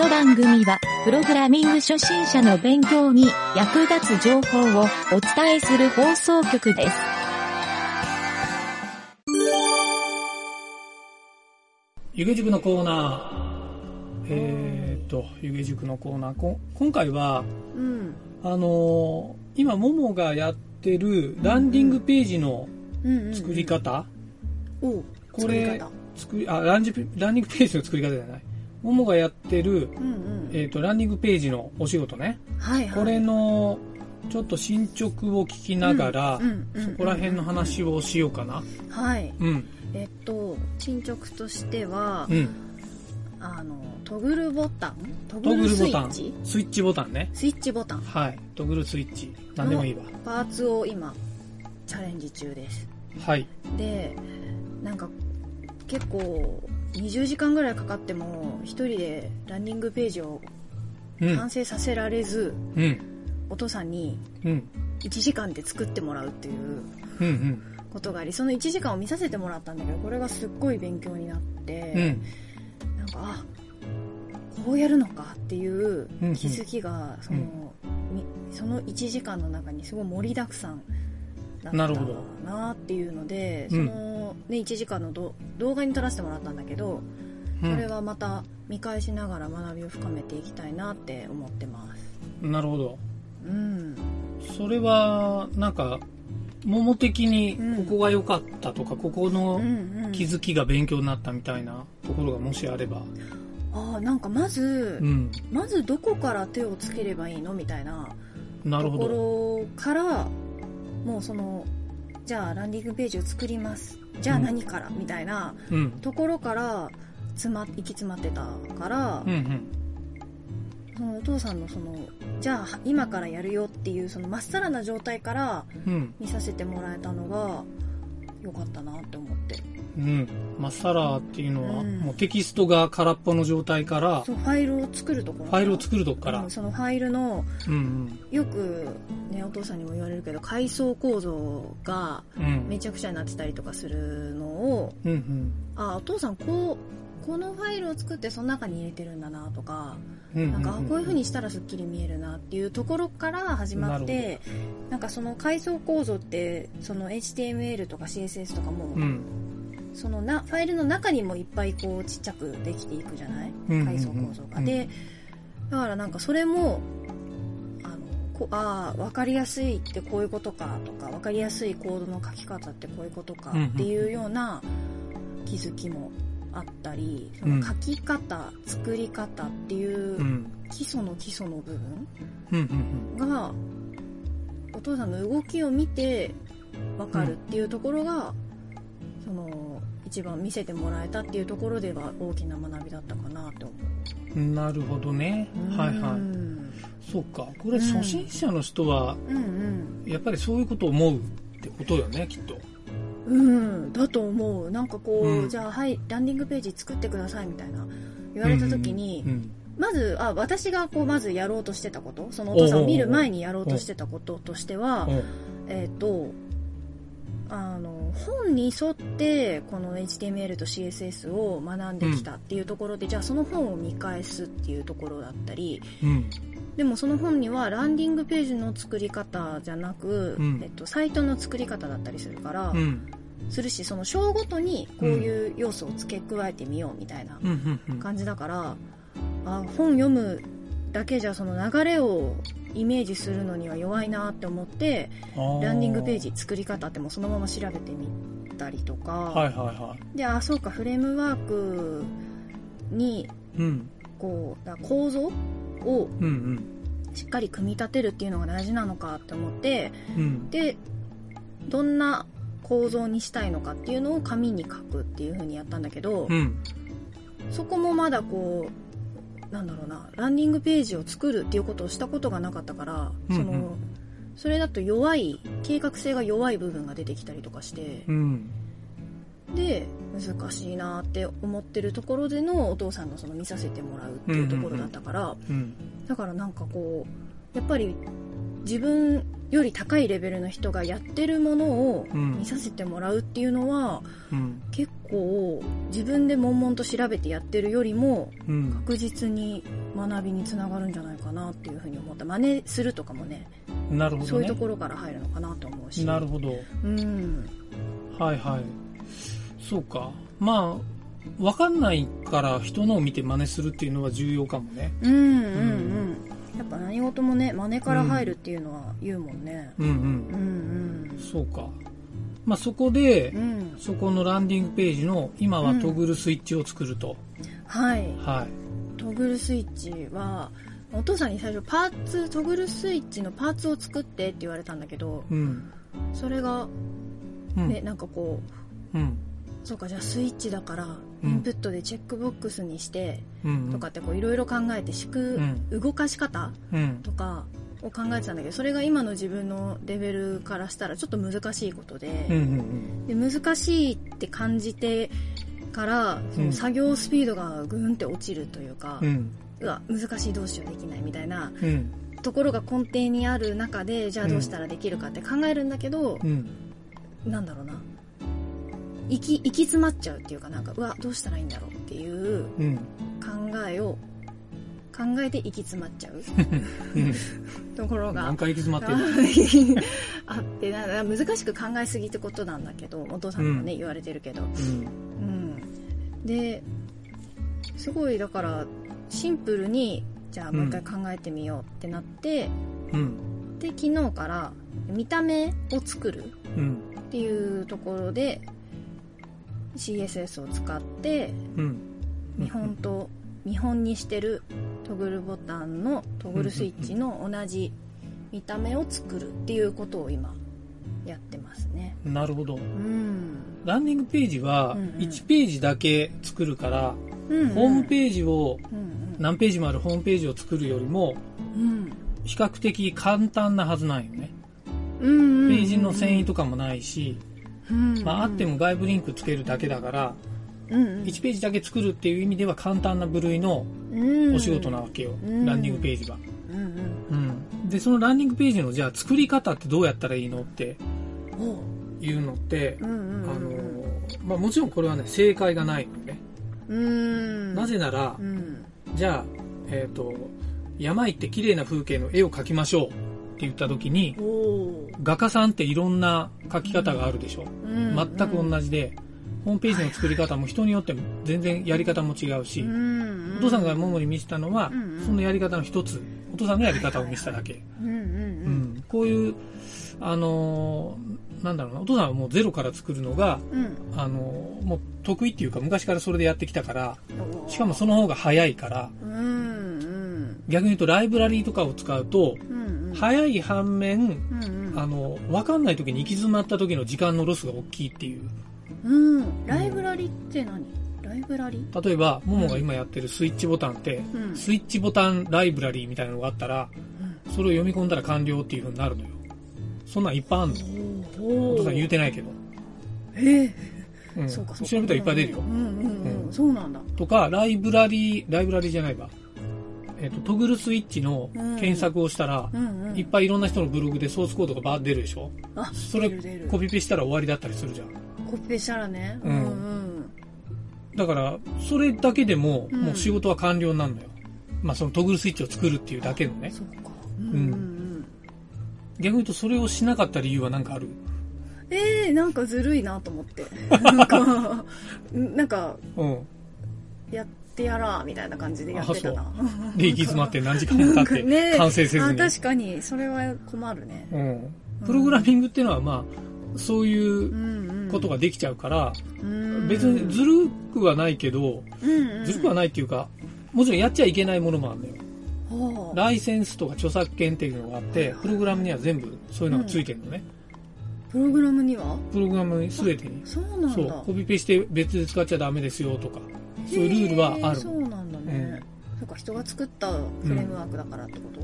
の番組は、プログラミング初心者の勉強に役立つ情報をお伝えする放送局です。湯気塾のコーナー。えーっと、湯気塾のコーナー。こ今回は、うん。あのー今、ももがやってるランディングページの。作り方、これ作りあ、ランジペランディングページの作り方じゃない。ももがやってる、うんうん。えーっと、ランディングページのお仕事ね。はいはい。これの、ちょっと進捗を聞きながら、そこら辺の話をしようかな。はい。うん。えっと、進捗としてはう、ん。あの、トグルボタン？トトグルスイボタン。ッチ？スイッチボタンね。スイッチボタン。はい。トグルスイッチ。なんでもいいわ。パーツを今、チャレンジ中です。はい。で、なんか、結構、20時間ぐらいかかっても、一人でランディングページをうん。完成させられず、うん。お父さんにうん。1時間で作ってもらうっていう。ことがあり、その1時間を見させてもらったんだけど、これがすっごい勉強になって、うん。なんか、あ、こうやるのかっていう気づきが、その、みその1時間の中にすごい盛りだくさんだったなるほどなっていうので、うんその、ね、1時間のど動画に撮らせてもらったんだけど、うんそれはまた見返しながら学びを深めていきたいなって思ってます。なるほど。うん。それは、なんか、桃的にうんここが良かったとか、ここうのんうん。気づきが勉強になったみたいなところがもしあれば。ああ、なんかまず、うん。まずどこから手をつければいいのみたいなとなるほど。ころからもうそのじゃあランディングページを作りますじゃあ何から、みたいなうん。ところから詰ま行き詰まってたから、うんうん。そのお父さんのそのじゃあ今からやるよっていうそのまっさらな状態からうん。見させてもらえたのが良かったなって思ってうん。まあ、サラーっていうのは、うんもうテキストが空っぽの状態から、そうファイルを作るところファイルを作るとこからうん。そのファイルのうんよくねお父さんにも言われるけど階層構造がうん。うん。めちゃくちゃになってたりとかするのをうんうん。あお父さんこうこのファイルを作ってその中に入れてるんだなとかうんうん。なんかあこういう風にしたらすっきり見えるなっていうところから始まってなんかその階層構造ってその HTML とか CSS とかも、うん。そのなファイルの中にもいっぱいこうちっちゃくできていくじゃない？階層構造が。うん。でだからなんかそれもあのこああ分かりやすいってこういうことかとか分かりやすいコードの書き方ってこういうことかっていうような気づきもあったりそうん。の書き方、作り方っていううん。基礎の基礎の部分がお父さんの動きを見て分かるっていうところが、その一番見せてもらえたっていうところでは大きな学びだったかなと思うん。なるほどね。う。はいはうんい。そうか。これ初心者の人は、うんやっぱりそういうことを思うってことよね、きっと。うん。うん。だと思う。なんかこう、うんじゃあはい、ランディングページ作ってくださいみたいな言われた時に、うんまず、あ、私がこう、まずやろうとしてたこと、そのお父さんを見る前にやろうとしてたこととしては、うん。えっ、と、あの、本に沿って、この HTML と CSS を学んできたっていうところで、じゃあその本を見返すっていうところだったり、うん。でもその本にはランディングページの作り方じゃなく、うんえっと、サイトの作り方だったりするから、うん。するし、その章ごとにこういう要素を付け加えてみようみたいなうん。うん。うん。感じだから、あ本読むだけじゃその流れをイメージするのには弱いなって思って、ランディングページ作り方ってもうそのまま調べてみたりとか、はいはいはで、あ、そうか、フレームワークに、い。うん。こう、だ構造を。しっかり組み立てるっていうのが大事なのかって思って、うん。で、どんな構造にしたいのかっていうのを紙に書くっていう風にやったんだけど、うん。そこもまだこう、なんだろうな、ランディングページを作るっていうことをしたことがなかったから、うんうんその、それだと弱い、計画性が弱い部分が出てきたりとかして、うん。で、難しいなって思ってるところでのお父さんのその見させてもらうっていうところだったから、うん。だからなんかこう、やっぱり自分より高いレベルの人がやってるものをうん見させてもらうっていうのは、うん。結構自分で悶々と調べてやってるよりもうん。確実に学びにつながるんじゃないかなっていうふうに思った真似するとかもねなるほどねそういうと。ころから入るのかなと思うしなるほど。うんはいはい。そうか。まあ、わかんないから人のを見て真似するっていうのは重要かもね。うんうんうんやっぱ何事もね真似から入るっていうのは言うもんねうんうん。うんそうか。まあそこでうんう、んそこのランディングページの今はトグルスイッチを作ると。はいはい。トグルスイッチはお父さんに最初パーツトグルスイッチのパーツを作ってって言われたんだけどうん。それがうん。ね、なんかこううん。そうかじゃあスイッチだからイうんンプットでチェックボックスにしてうん。とかってこういろいろ考えて敷くうん動かし方うん。とかを考えてたんだけどそれが今の自分のレベルからしたらちょっと難しいことでうん。うん。で難しいって感じてからそうんの作業スピードがグーンって落ちるというか、うん。うわ難しいどうしようできないみたいなうん。ところが根底にある中でじゃあどうしたらできるかって考えるんだけど、うん。なんだろうな行き行き詰まっちゃうっていうかなんかうわどうしたらいいんだろうっていううん。考えを考えて行き詰まっちゃううん。ところが何回行き詰まってる あって難しく考えすぎってことなんだけどお父さんにもね、うん言われてるけど、うん。うん、ですごいだからシンプルにじゃあもう一回考えてみようってなって、うん。で昨日から見た目を作るうん。っていうところで CSS を使ってうん。見本と見本にしてるトグルボタンのトグルスイッチの同じ見た目を作るっていうことを今やってますね。なるほど。うん、ランディングページはうんうん。1ページだけ作るから、うん、ホームページをうん何ページもあるホームページを作るよりもうん。比較的簡単なはずなんよね。うんページの遷移とかもないし、うんまああっても外部リンクつけるだけだから、うんうん1ページだけ作るっていう意味では簡単な部類のうんお仕事なわけよ。うんランディングページは。うんうんうん。で、そのランディングページのじゃあ作り方ってどうやったらいいのっていうのって、あの、まあもちろんこれはね、正解がないのね。うんなぜならう、んじゃあ、えっ、と、山行って綺麗な風景の絵を描きましょうって言った時に、画家さんっていろんな描き方があるでしょ。全全く同じで、ホームページの作り方も人によって全然やり方も違うし、お父さんがももに見せたのはうんうん、そのやり方の一つ、お父さんのやり方を見せただけ。うんうんううん。ん、こういう、あのーなんだろうな、お父さんはもうゼロから作るのが、うん。あのーもう得意っていうか昔からそれでやってきたから、しかもその方が早いから、うんうん。逆に言うとライブラリーとかを使うと、うんうん。早い反面、うんうん。あの、わかんない時に行き詰まった時の時間のロスが大きいっていう。うん。ライブラリって何？ライブラリ？例えば、ももが今やってるスイッチボタンって、うん。スイッチボタンライブラリーみたいなのがあったら、それを読み込んだら完了っていう風になるのよ。そんなんいっぱいあんの。おお父さん言うてないけど。ええうん。そうか。そうか調べたらいっぱい出るよ。う。んうんうん。うん。そうなんだ。とか、ライブラリー、ライブラリーじゃないわ。えっ、と、トグルスイッチの検索をしたら、うんうん。いっぱいいろんな人のブログでソースコードがバーッ出るでしょ？あそれコピペしたら終わりだったりするじゃん。コピペしたらね。ううんんうん。だから、それだけでも、うん。もう仕事は完了なんだよ。まあ、そのトグルスイッチを作るっていうだけのね。そっか。うん。逆に言うと、それをしなかった理由は何かある？えー、なんかずるいなと思って。なんかなんかうん。やってやらーみたいな感じでやってたな。で、行き詰まって何時間も経って、ね。完成せずに。あ確かに。それは困るね。うん。プログラミングっていうのは、まあ、そういうことができちゃうから、うん。別にずるくはないけど、ずるくはないっていうか、もちろんやっちゃいけないものもあるんだよ。はあライセンスとか著作権っていうのがあって、プログラムには全部そういうのがついてるのね。プログラムには？プログラムに全てに。そうなんだ。そう、コピペして別で使っちゃダメですよとか、そういうルールはある。そうなんだね、そっか人が作ったフレームワークだからってこと、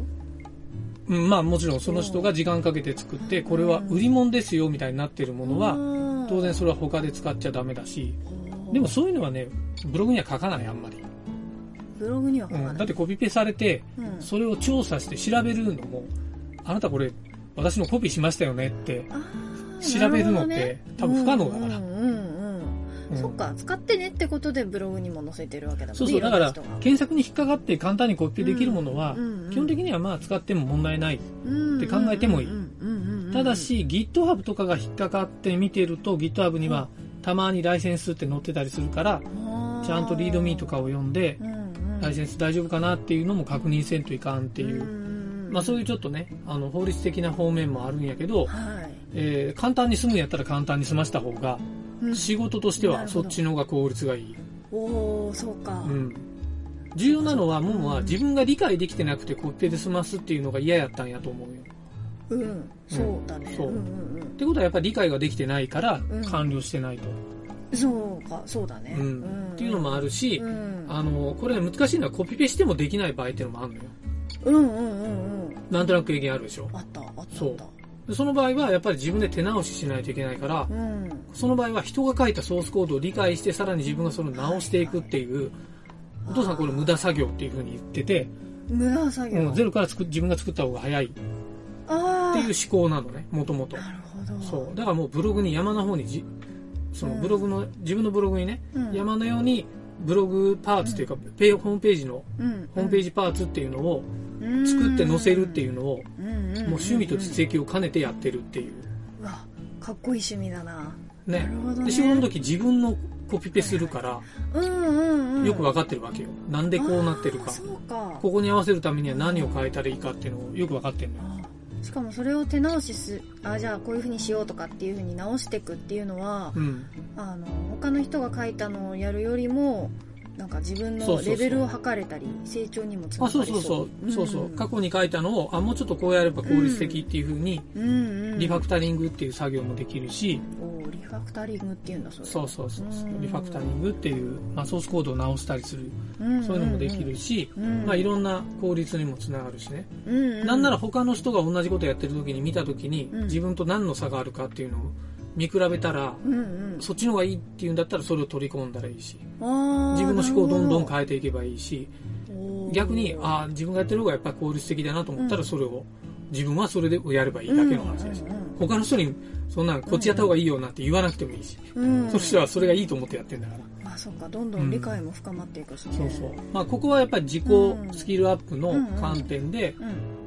うん、まあもちろんその人が時間かけて作って、これは売り物ですよみたいになってるものは、は当然それは他で使っちゃダメだし、でもそういうのはね、ブログには書かない、あんまり。ブログには書かない、うん、だってコピペされて、うん。それを調査して調べるのも、あなたこれ、私のコピーしましたよねって、調べるのって多分不可能だからそっか使ってねってことでブログにも載せてるわけだもんね。そうそう、いだから検索に引っかかって簡単にコピペできるものは基本的にはまあ使っても問題ない。っって考えてもいい。いただし、GitHub とかが引っかかって見てると、GitHub にはたまにライセンスって載ってたりするから、ちゃんとリードミーとかを読んで、ライセンス大丈夫かなっていうのも確認せんといかんっていう、まあそういうちょっとね、あの、法律的な方面もあるんやけど、はい。えー簡単に済むんやったら簡単に済ました方が、うん仕事としてはそっちの方が効率がいい。おおそうか。うん。重要なのは、ももは自分が理解できてなくてコピペで済ますっていうのが嫌やったんやと思うよ。うんそうだね。そう。ってことはやっぱり理解ができてないからうん。完了してないと。うんそうかそうだね。うん。っていうのもあるし、うん。あの、これ難しいのはコピペしてもできない場合っていうのもあるのよ。うんうんうんうん。なんとなく経験あるでしょ？あったあった。そうでその場合はやっぱり自分で手直ししないといけないから、うん。その場合は人が書いたソースコードを理解してさらに自分がそれを直していくっていう、お父さんこれ無駄作業っていう風に言ってて、無駄作業。うんゼロから作っ自分が作った方が早い。っていう思考なのね、もともと。なるほど。そう。だからもうブログに山の方にじ、そのブログの、自分のブログにね、うん。山のようにブログパーツというか、ペイホームページの、うん。ホームページパーツっていうのを作って載せるっていうのを、うんうんうんもう趣味と実績を兼ねてやってるっていう。うわかっこいい趣味だなね。なるほどねで、仕事の時自分のコピペするから、うんうんうんよくわかってるわけよ。なんでこうなってるか。ここに合わせるためには何を変えたらいいかっていうのをよくわかってるのよ。あしかもそれを手直しすあじゃあこういう風にしようとかっていう風に直していくっていうのは、うん。あの他の人が書いたのをやるよりもなんか自分のレベルを測れたり成長にもつなあ、がりそう。そうそう。そう。そう。過ん去に書いたのを、あ、もうちょっとこうやれば効率的っていう風に、うんうん、リファクタリングっていう作業もできるし、おーリファクタリングっていうんだそれそうそうそうリファクタリングっていう、まあ、ソースコードを直したりする、うんそういうのもできるし、うんまあ、いろんな効率にもつながるしね、なんなら他の人が同じことやってる時に見た時に、うん。自分と何の差があるかっていうのを見比べたら、うんうん。そっちの方がいいっていうんだったらそれを取り込んだらいいし自分の思考をどんどんな変えていけばいいし逆にああ自分がやってる方がやっぱり効率的だなと思ったらそれを、自分はそれでやればいいだけの話です、うんうんうん。他の人にそんなんこっちやった方がいいよなって言わなくてもいいし、うん。そしたらそれがいいと思ってやってんだから。あそっかどんどん理解も深まっていくしね、そうそう。まあ、ここはやっぱり自己スキルアップの観点で、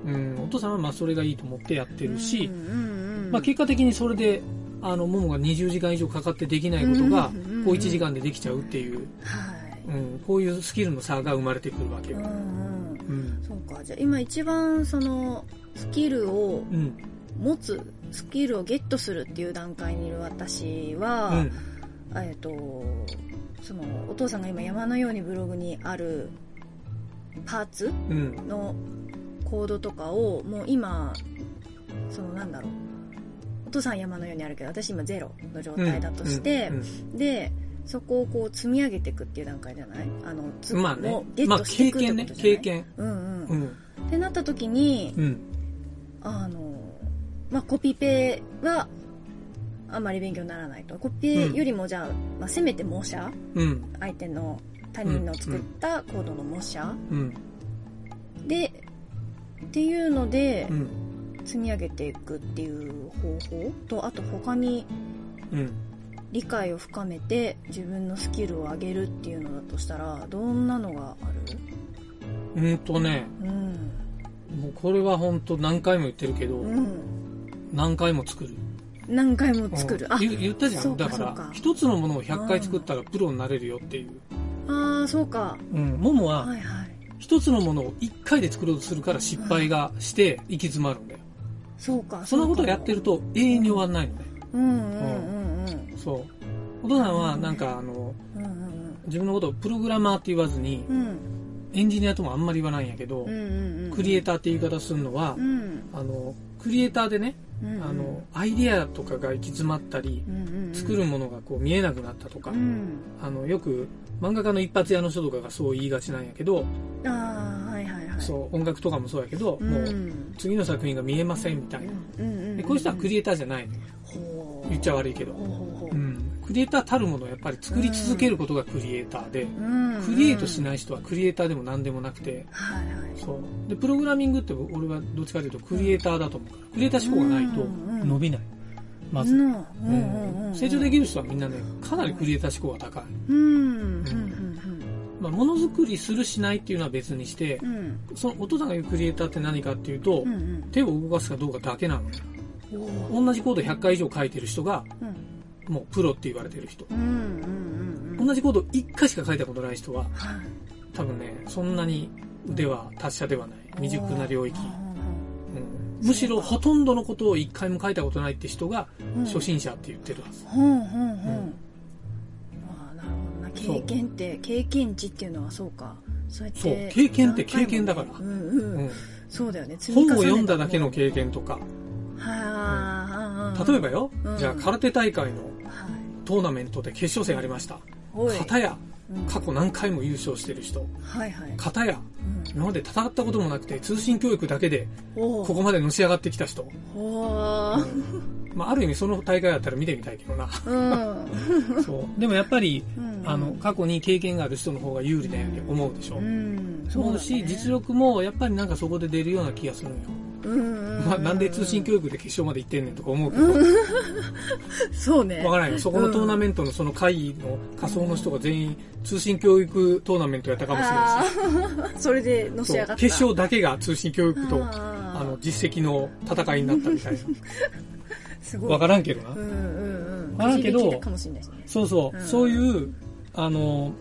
うんうん、お父さんはまあそれがいいと思ってやってるしうん、うんうん。まあ、結果的にそれで、あの、ももが20時間以上かかってできないことがこう1時間でできちゃうっていう、はいうん、こういうスキルの差が生まれてくるわけようん。うんうん。そうかじゃあ今一番そのスキルをうん。持つスキルをゲットするっていう段階にいる私は、うん。えっとそのお父さんが今山のようにブログにあるパーツうん。のコードとかをもう今そのなんだろうお父さん山のようにあるけど私今ゼロの状態だとして、うんでそこをこう積み上げていくっていう段階じゃないあのつまあねもう。ゲまあットしていくって経験ねこと。じゃない、経験。うんうん、っうん。てなった時にうん。あの、まあ、コピペはあんまり勉強にならないとコピペよりもじゃあ、まあ、せめて模写うん。相手の他人の作ったコードの模写、うん。でっていうので、うん。積み上げていくっていう方法とあと他にうん。理解を深めて自分のスキルを上げるっていうのだとしたらどんなのがある？うんとね、うんもうこれは本当何回も言ってるけど、うん何回も作る。何回も作る、あうん言言ったじゃ。んかだから一つのものを100回作ったらプロになれるよっていう。あーそうかうん。ももは、はいはい一つのものを1回で作ろうとするから失敗がして行き詰まるんだよ。そうかそんなことをやってるると永遠に終わらないのね。うんうんうんうんそう。お父さんはなんかあの、うんうん自分のことをプログラマーって言わずに、うん。エンジニアともあんまり言わないんやけど、うんうんうんクリエイターって言い方するのはう、ん。あの、クリエイターでね、うんうん。あの、アイディアとかが行き詰まったり、うんうんうん。作るものがこう見えなくなったとか、うん。あの、よく漫画家の一発屋の人とかがそう言いがちなんやけど、はいはい。はいそう、音楽とかもそうやけど、うん。もう次の作品が見えませんみたいな。うんうんうんでこういう人はクリエイターじゃないのう。言っちゃ悪いけど。ほうん。クリエイターたるものをやっぱり作り続けることがクリエイターで、うん。クリエイトしない人はクリエイターでも何でもなくて、そう。で、プログラミングって俺はどっちかというとクリエイターだと思う。から、クリエイター思考がないと伸びない。まず。うんうんうんうん成長できる人はみんなね、かなりクリエイター志向が高い。うんうん。うんまあ、ものづくりするしないっていうのは別にしてう、ん。そのお父さんが言うクリエイターって何かっていうとうんう、ん。手を動かすかどうかだけなの同じコード100回以上書いてる人が、うん。もうプロって言われてる人。うんうんうんうん。同じコード1回しか書いたことない人は、はい。多分ね、そんなに腕は達者ではない。未熟な領域。うんむしろほとんどのことを1回も書いたことないって人が、うん。初心者って言ってるはず。うん経験って経験値っていうのはそうか。そうやって経験って経験だから。うんうん。うん。そうだよね。本を読んだだけの経験とか、はあ例えばよ、うん。じゃあ空手大会のはい。トーナメントで決勝戦ありました。おい。片やうん。過去何回も優勝してる人。はいはい。片やうん。今まで戦ったこともなくて通信教育だけでおここまでのし上がってきた人。おまあ、ある意味その大会だったら見てみたいけどな。うんそう。でもやっぱり、うんあの、過去に経験がある人の方が有利だよね、思うでしょ。うん思うし、実力力もやっぱりなんかそこで出るような気がするのよ。うんまあ、なんで通信教育で決勝まで行ってんねんとか思うけど、そうねわからないよ。そこのトーナメントのその会の仮想の人が全員通信教育トーナメントやったかもしれないし、それでのしそう上がった決勝だけが通信教育と、あの、実績の戦いになったみたいすごい。な。わからんけどな。うん。うんうん。わからんけどそうそう、うん。そういう、あの、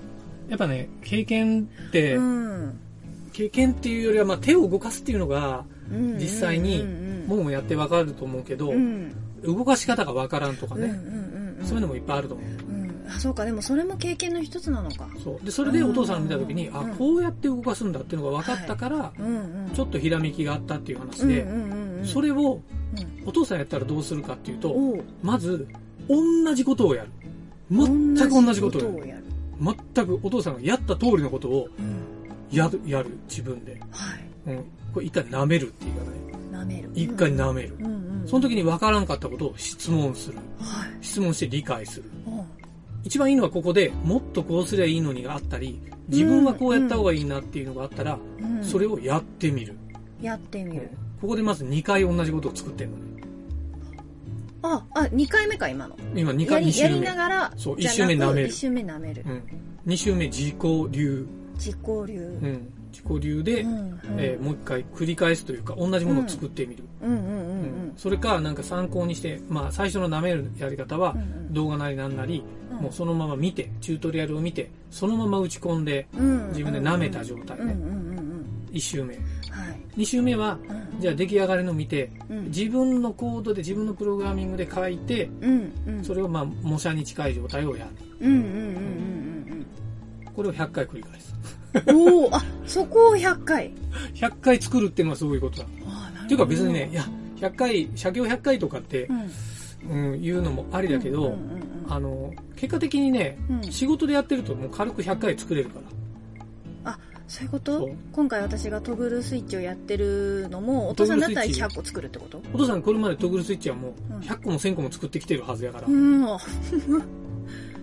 やっぱね、経験って、うん。経験っていうよりは、まあ、手を動かすっていうのが、うん実際に僕もやってわかると思うけど、うん。動かし方がわからんとかうんうんね、うん。そういうのもいっぱいあると思う。うん。あそうか。でもそれも経験の一つなのか。そう。で、それでお父さんを見たときに、あうん、こうやって動かすんだっていうのが分かったから、うんうん。ちょっとひらめきがあったっていう話で、うんうんうんうん。それをうんお父さんやったらどうするかっていうと、まず、同じことをやる。全く同じことをやる。をやる全くお父さんがやった通りのことをうんやる、やる、自分で。はいうん。これ一回舐めるっていうかね。舐める一回舐める。うんうんその時に分からんかったことを質問する。はい質問して理解する。一番いいのはここでもっとこうすりゃいいのにがあったり、自分はこうやった方がいいなっていうのがあったら、うんそれをやってみる。やってみるここでまず2回同じことを作ってんのね。ああ2回目か今の。今2や回、2週目。りやりな。がらそうじゃ一周目舐める。1周目舐める。うん。2週目自己流。自己流。うん。自己流で、うんうん。えーもう一回繰り返すというか、同じものを作ってみる。うん。うんうんううん。ん。それか、なんか参考にして、まあ、最初の舐めるやり方はうんうん、動画なりなんなり、うん。もうそのまま見て、チュートリアルを見て、そのまま打ち込んで、うん。自分で舐めた状態ね。うんうんうんうん。1周目。はい2周目は、うん。じゃあ出来上がりの見て、うん。自分のコードで自分のプログラミングで書いて、うんうん。それをまあ模写に近い状態をやる。これを100回繰り返す。おおあそこを100回。100回作るっていうのはそういうことだ。っていうか別にね、いや、100回、写経100回とかってう、ん。うん、言うのもありだけど、あの、結果的にね、うん。仕事でやってるともう軽く100回作れるから。そういうこと？今回私がトグルスイッチをやってるのもお父さんだったらトグルスイッチ100個作るってこと？お父さんこれまでトグルスイッチはもううん。100個も1000個も作ってきてるはずやから、うん。も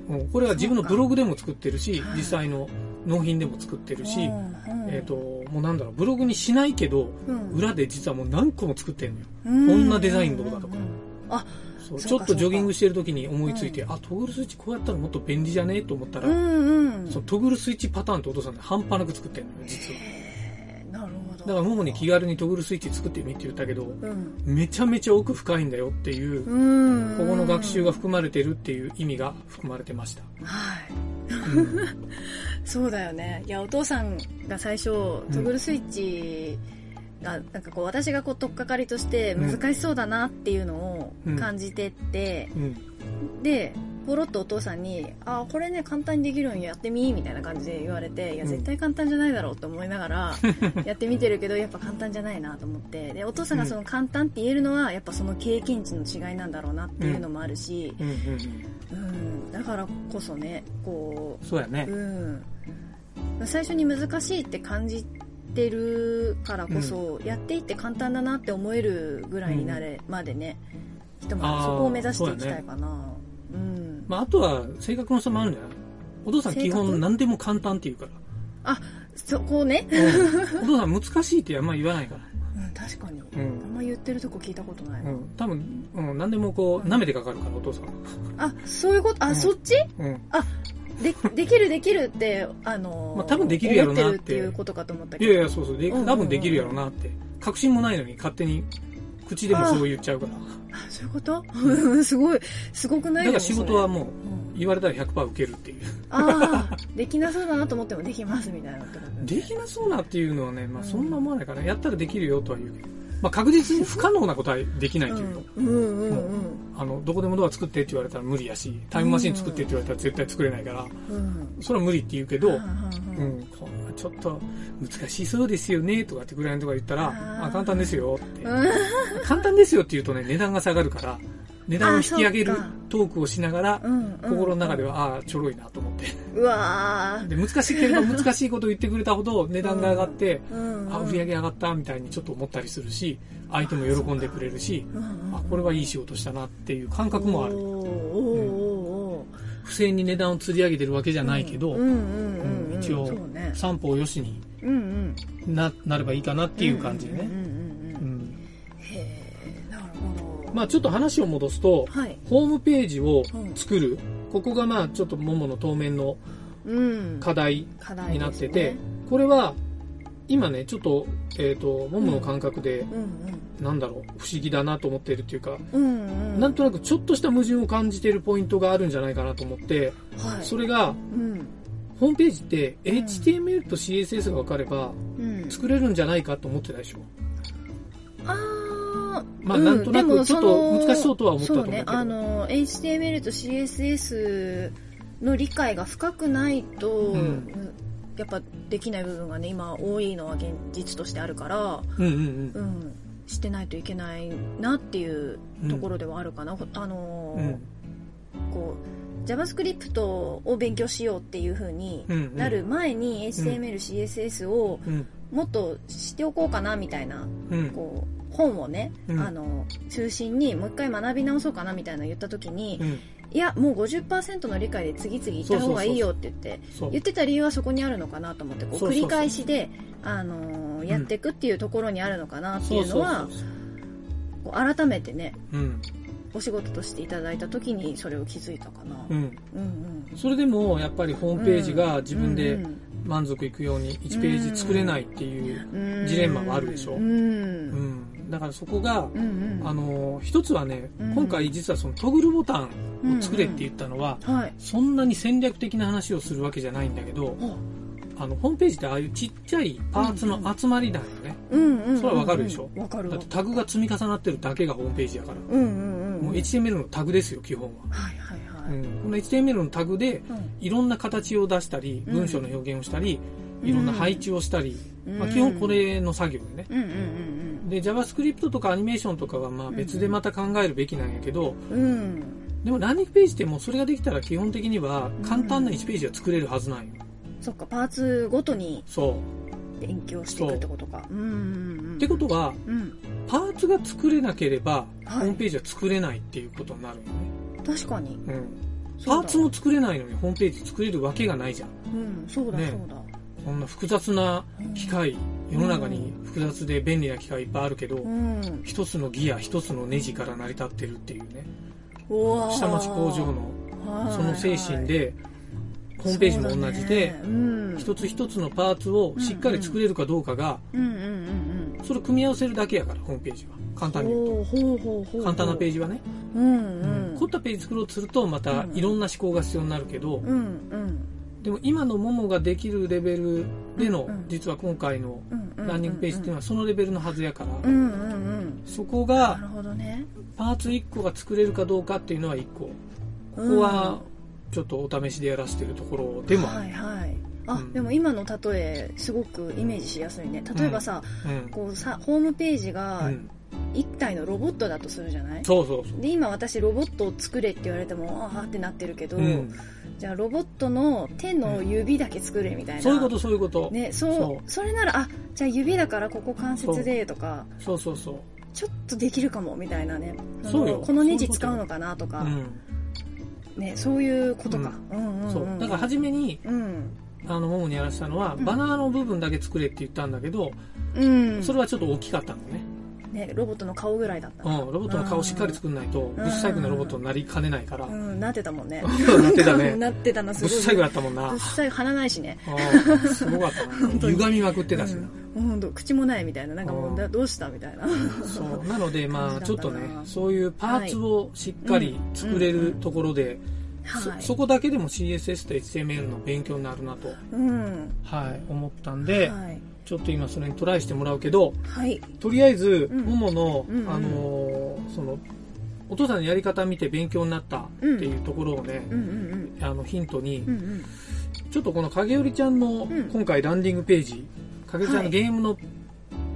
うこれは自分のブログでも作ってるしはい。実際の納品でも作ってるし、うんえっ、ともうなんだろうブログにしないけどうん。裏で実はもう何個も作ってんのよ。うん。こんなデザインどうだとか。あちょっとジョギングしてる時に思いついて、あトグルスイッチこうやったらもっと便利じゃね？と思ったら、うんうん。そのトグルスイッチパターンってお父さんね半端なく作ってんのよ実は。なるほど。だからももに気軽にトグルスイッチ作ってみって言ったけどうん。めちゃめちゃ奥深いんだよっていう、うん。ここの学習が含まれてるっていう意味が含まれてました。はい。うん。そうだよね。いやお父さんが最初トグルスイッチがなんかこう私がこう取っかかりとして難しそうだなっていうのを感じてって、うん。でポロッとお父さんに「あこれね簡単にできるんやってみ」みたいな感じで言われて「いやうん。絶対簡単じゃないだろう」と思いながら やってみてるけどやっぱ簡単じゃないなと思って。でお父さんがその簡単って言えるのはやっぱその経験値の違いなんだろうなっていうのもあるし、うんうんうん、だからこそねこそうやね。う、。うん、最初に難しいって感じてるからこそ、やっていって簡単だなって思えるぐらいになれ、までね人もあーそこを目指していきたいかな。うん。まあ、あとは性格の差もあるんじゃない？お父さん基本何でも簡単って言うかそこをね、ら。うん。お父さん難しいってあんま言わないから。うん、確かに、うん。ま言ってるとこ聞いたことない。な、うん、多分、うん、何でもこう、舐めてかかるから、お父さん。あそういうこと？あ、うん。そっち？うん。でできるできるってあのーまあ多分できるやろなって思っていうことかと思ったけどいやいや、そうそう。で、多分できるやろなって。確信もないのに勝手に、口でもそう言っちゃうから。あそういうこと？すごいすごくないだから仕事はもう、言われたら100%受けるっていう。ああできなそうだなと思ってもできますみたいなできなそうなっていうのはね、まあうんそんな思わないから、やったらできるよとは言うけど。まあ確実に不可能なことはできないっていうん。うんうんうん。あの、どこでもドア作ってって言われたら無理やし、タイムマシン作ってって言われたら絶対作れないから、うん。それは無理って言うけど、うんうん、こんなちょっと難しそうですよねとかってクライアントが言ったら、あ簡単ですよって。う ん簡単ですよって言うとね、値段が下がるから、値段を引き上げるトークをしながら、心の中では、ああ、ちょろいなと思って。うわー。で、難しければ難しいことを言ってくれたほど値段が上がって、あ、売り上げ上がったみたいにちょっと思ったりするし、相手も喜んでくれるし、あ、これはいい仕事したなっていう感覚もある。不正に値段を釣り上げてるわけじゃないけど、一応三方よしになればいいかなっていう感じでね。まあちょっと話を戻すと、はい。ホームページを作る、ここがまあちょっとももの当面のうん。課題になってて、ですねこれは今ね、ちょっと、えっ、と、ももの感覚で、うん。なんだろう、不思議だなと思っているっていうか、うんうん。うんなんとなくちょっとした矛盾を感じているポイントがあるんじゃないかなと思って、はい。それが、うん。ホームページってうん。HTML と CSS が分かればうん。作れるんじゃないかと思ってたでしょ。まあうんなんとなくちょっと難しそうとは思ったと思うけどそうねあの HTML と CSS の理解が深くないと、うんやっぱできない部分がね今多いのは現実としてあるから、うんうんうん、してないといけないなっていうところではあるかな、あのーうん。うん。こう JavaScript を勉強しようっていう風にうんうんなる前に HTML、CSS をうん。もっと知っておこうかなみたいなうん。こう本をね、うんあの中心にもう一回学び直そうかなみたいなの言った時に、うん。いやもう50%の理解で次々行った方がいいよって言って言。ってた理由はそこにあるのかなと思ってこう繰り返しで、あのーやっていくっていうところにあるのかなっていうのは改めてねうん。お仕事としていただいた時にそれを気づいたかな。うん。うんうんそれでも、やっぱりホームページが自分でうん満足いくように1ページ作れないっていう、うんジレンマはあるでしょうんうん。だからそこが、うんうん。あの、一つはねうん、今回実はそのトグルボタンを作れって言ったのは、はい。そんなに戦略的な話をするわけじゃないんだけど、あの、ホームページってああいうちっちゃいパーツの集まりだよね。うんうんうんそれはわかるでしょ？わかる。わだってタグが積み重なってるだけがホームページやから。うんうんうんもう HTML のタグですよ、基本は。はいはいはい、うん、この HTML のタグでうん。いろんな形を出したり、うん。文章の表現をしたり、いろんな配置をしたり、うん。まあ、基本これの作業でね。うんうんで、JavaScript とかアニメーションとかはまあ別でまた考えるべきなんやけど、うん。うんうんでもランディングページってもうそれができたら基本的には簡単な1ページは作れるはずなんよ。そっかパーツごとにそう。勉強していくってことか。う。んうんうん。ってことは、うん。パーツが作れなければ、はい。ホームページは作れないっていうことになるよね。確かに。うん。パーツも作れないのにホームページ作れるわけがないじゃん。うんそうだね。そうだこんな複雑な機械、世の中に複雑で便利な機械いっぱいあるけど、うん。一つのギア、一つのネジから成り立ってるっていうね。うわー。下町工場のはいその精神で、ホームページも同じで、ねうん一つ一つのパーツをしっかり作れるかどうかが、それを組み合わせるだけやから、ホームページは。簡単に言うと。う簡単なページはね。うんうん。凝ったページ作ろうとすると、またいろんな思考が必要になるけど、うんうんでも今のももができるレベルでの実は今回のランニングページっていうのはそのレベルのはずやから、そこながパーツ1個が作れるかどうかっていうのは1個。ここはちょっとお試しでやらせてるところでもある。はいはい。あ、うん。でも今の例えすごくイメージしやすいね。例えばさ、うん。こうさホームページうがん。1体のロボットだとするじゃない、そうそうそう。で今私ロボットを作れって言われてもああってなってるけど、うん。じゃあロボットの手の指だけ作れみたいな、そういうことそういうこと。ねそうそう。それならあじゃあ指だからここ関節でとか。そう。そうそう。ちょっとできるかもみたいなね。そうよ。このネジ使うのかなとか。うん。ねそういうことか、うん、うんうんそう。だから初めに、うん。あの、ももにやらせたのは、うん。バナーの部分だけ作れって言ったんだけど、うん。それはちょっと大きかったのね。ね、ロボットの顔ぐらいだったうん、ロボットの顔しっかり作んないと、んぶっ細工なロボットになりかねないから。うん、なってたもんね。なってたね。なってたな、すごい。ぶっ細工だったもんな。ぶっ細工、鼻ないしね。うんすごかった歪みまくってたしな。うん、ほんと、口もないみたいな。なんかもうどうしたみたいな。そう。なので、まあ、ちょっとねそういうパーツをしっかり作れるところで、はい。そそこだけでも CSS と HTML の勉強になるなと、うん。はい、思ったんで、はい。ちょっと今それにトライしてもらうけど、はい。とりあえず、うんももの、うんうんあのーその、お父さんのやり方見て勉強になったっていうところをね、うんうんあのヒントに、うん。うんうん。ちょっとこの影織ちゃんのうん今回ランディングページ、影織ちゃんのゲームの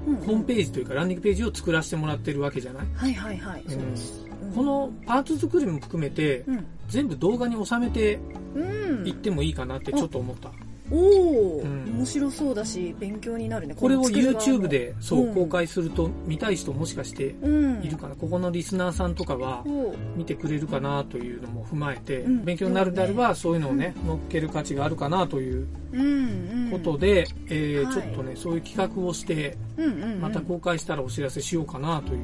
うんホームページというかランディングページを作らせてもらってるわけじゃない、はいはいはい。そうです。うんこ、のパーツ作りも含めて、うん。全部動画に収めてうんいってもいいかなってちょっと思った。おお、うん。面白そうだし、勉強になるね。これを YouTube でそう、うん。公開すると見たい人もしかしてうん。いるかな、ここのリスナーさんとかはお見てくれるかなというのも踏まえて、うん。勉強になるんであればそういうのをね、乗っける価値があるかなといううん。うん。ことで、えーはい。ちょっとねそういう企画をしてうんうんうん。また公開したらお知らせしようかなという、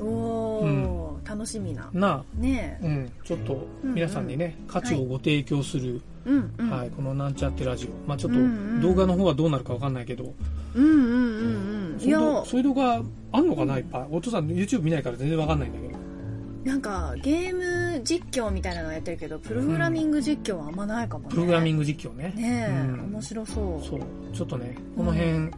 おお、楽しみな。なねえ。うん、ちょっと皆さんにね、価値をご提供する、うんうん。はい、このなんちゃってラジオ、まあ、ちょっうんうん。と動画の方はどうなるかわかんないけど、うんうんうんうん。そういや、動そういう動画あんのかないっぱ？いお父さん YouTube 見ないから全然わかんないんだけど。なんか、ゲーム実況みたいなのやってるけど、プログラミング実況はあんまないかもね。プログラミンググ実況ね。ねえ、うん。面白そう。そう。ちょっとねこの辺、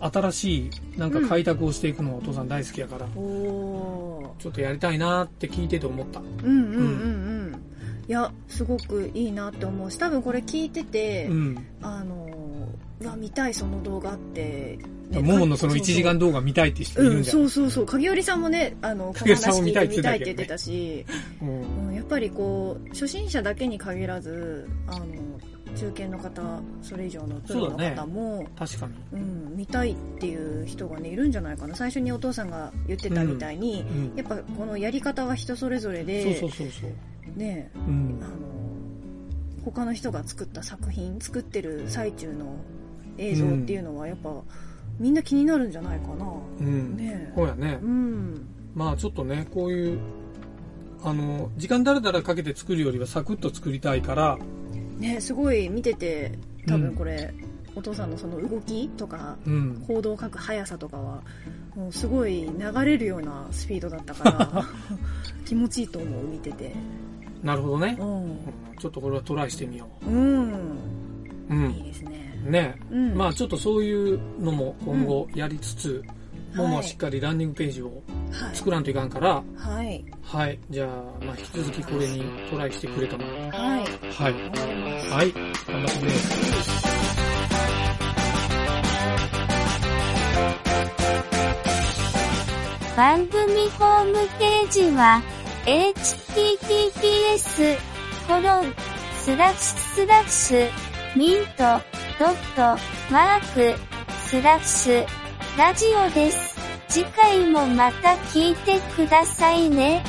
新しいなんか開拓をしていくのがお父さん大好きやから、おおちょっとやりたいなって聞いてて思った。ー。うんうんうんうん。いや、すごくいいなって思うし、多分これ聞いてて、うん。あのー、うわ、見たいその動画って、ねもものその1時間動画見たいって人いうん、るんじゃん、そうそうそう。影織さんもね、あの、この話見たいって言ってたし、う んうん、やっぱりこう、初心者だけに限らず、あの、中堅の方、それ以上のプロの方も、確かに、うん、見たいっていう人がね、いるんじゃないかな。最初にお父さんが言ってたみたいに、うん、やっぱこのやり方は人それぞれで、そうそうそうそう、ね、うん。あの、他の人が作った作品、作ってる最中の映像っていうのはやっぱ、みんな気になるんじゃないかな。うん。ね。そうやね、うん。まあちょっとねこういうあの時間だらだらかけて作るよりはサクッと作りたいからね、すごい見てて、多分これ、お父さんのその動きとか、うん行動を書く速さとかは、もうすごい流れるようなスピードだったから、気持ちいいと思う、見てて。なるほどね、ううんちょっとこれはトライしてみよん。うん。ううんいいですね。ねうん。まあちょっとそういうのも今後やりつつ、ももはしっかりランディングページをはい。作らんといかんから、はい。はい、じゃあ、まあ、引き続きこれにトライしてくれたの。はい。はい。頑張りますはい、頑張ってくれ。番組ホームページは、https, コロン、スラッシュスラッシュ、ミント、ドット、マーク、スラッシュ、ラジオです。次回もまた聞いてくださいね。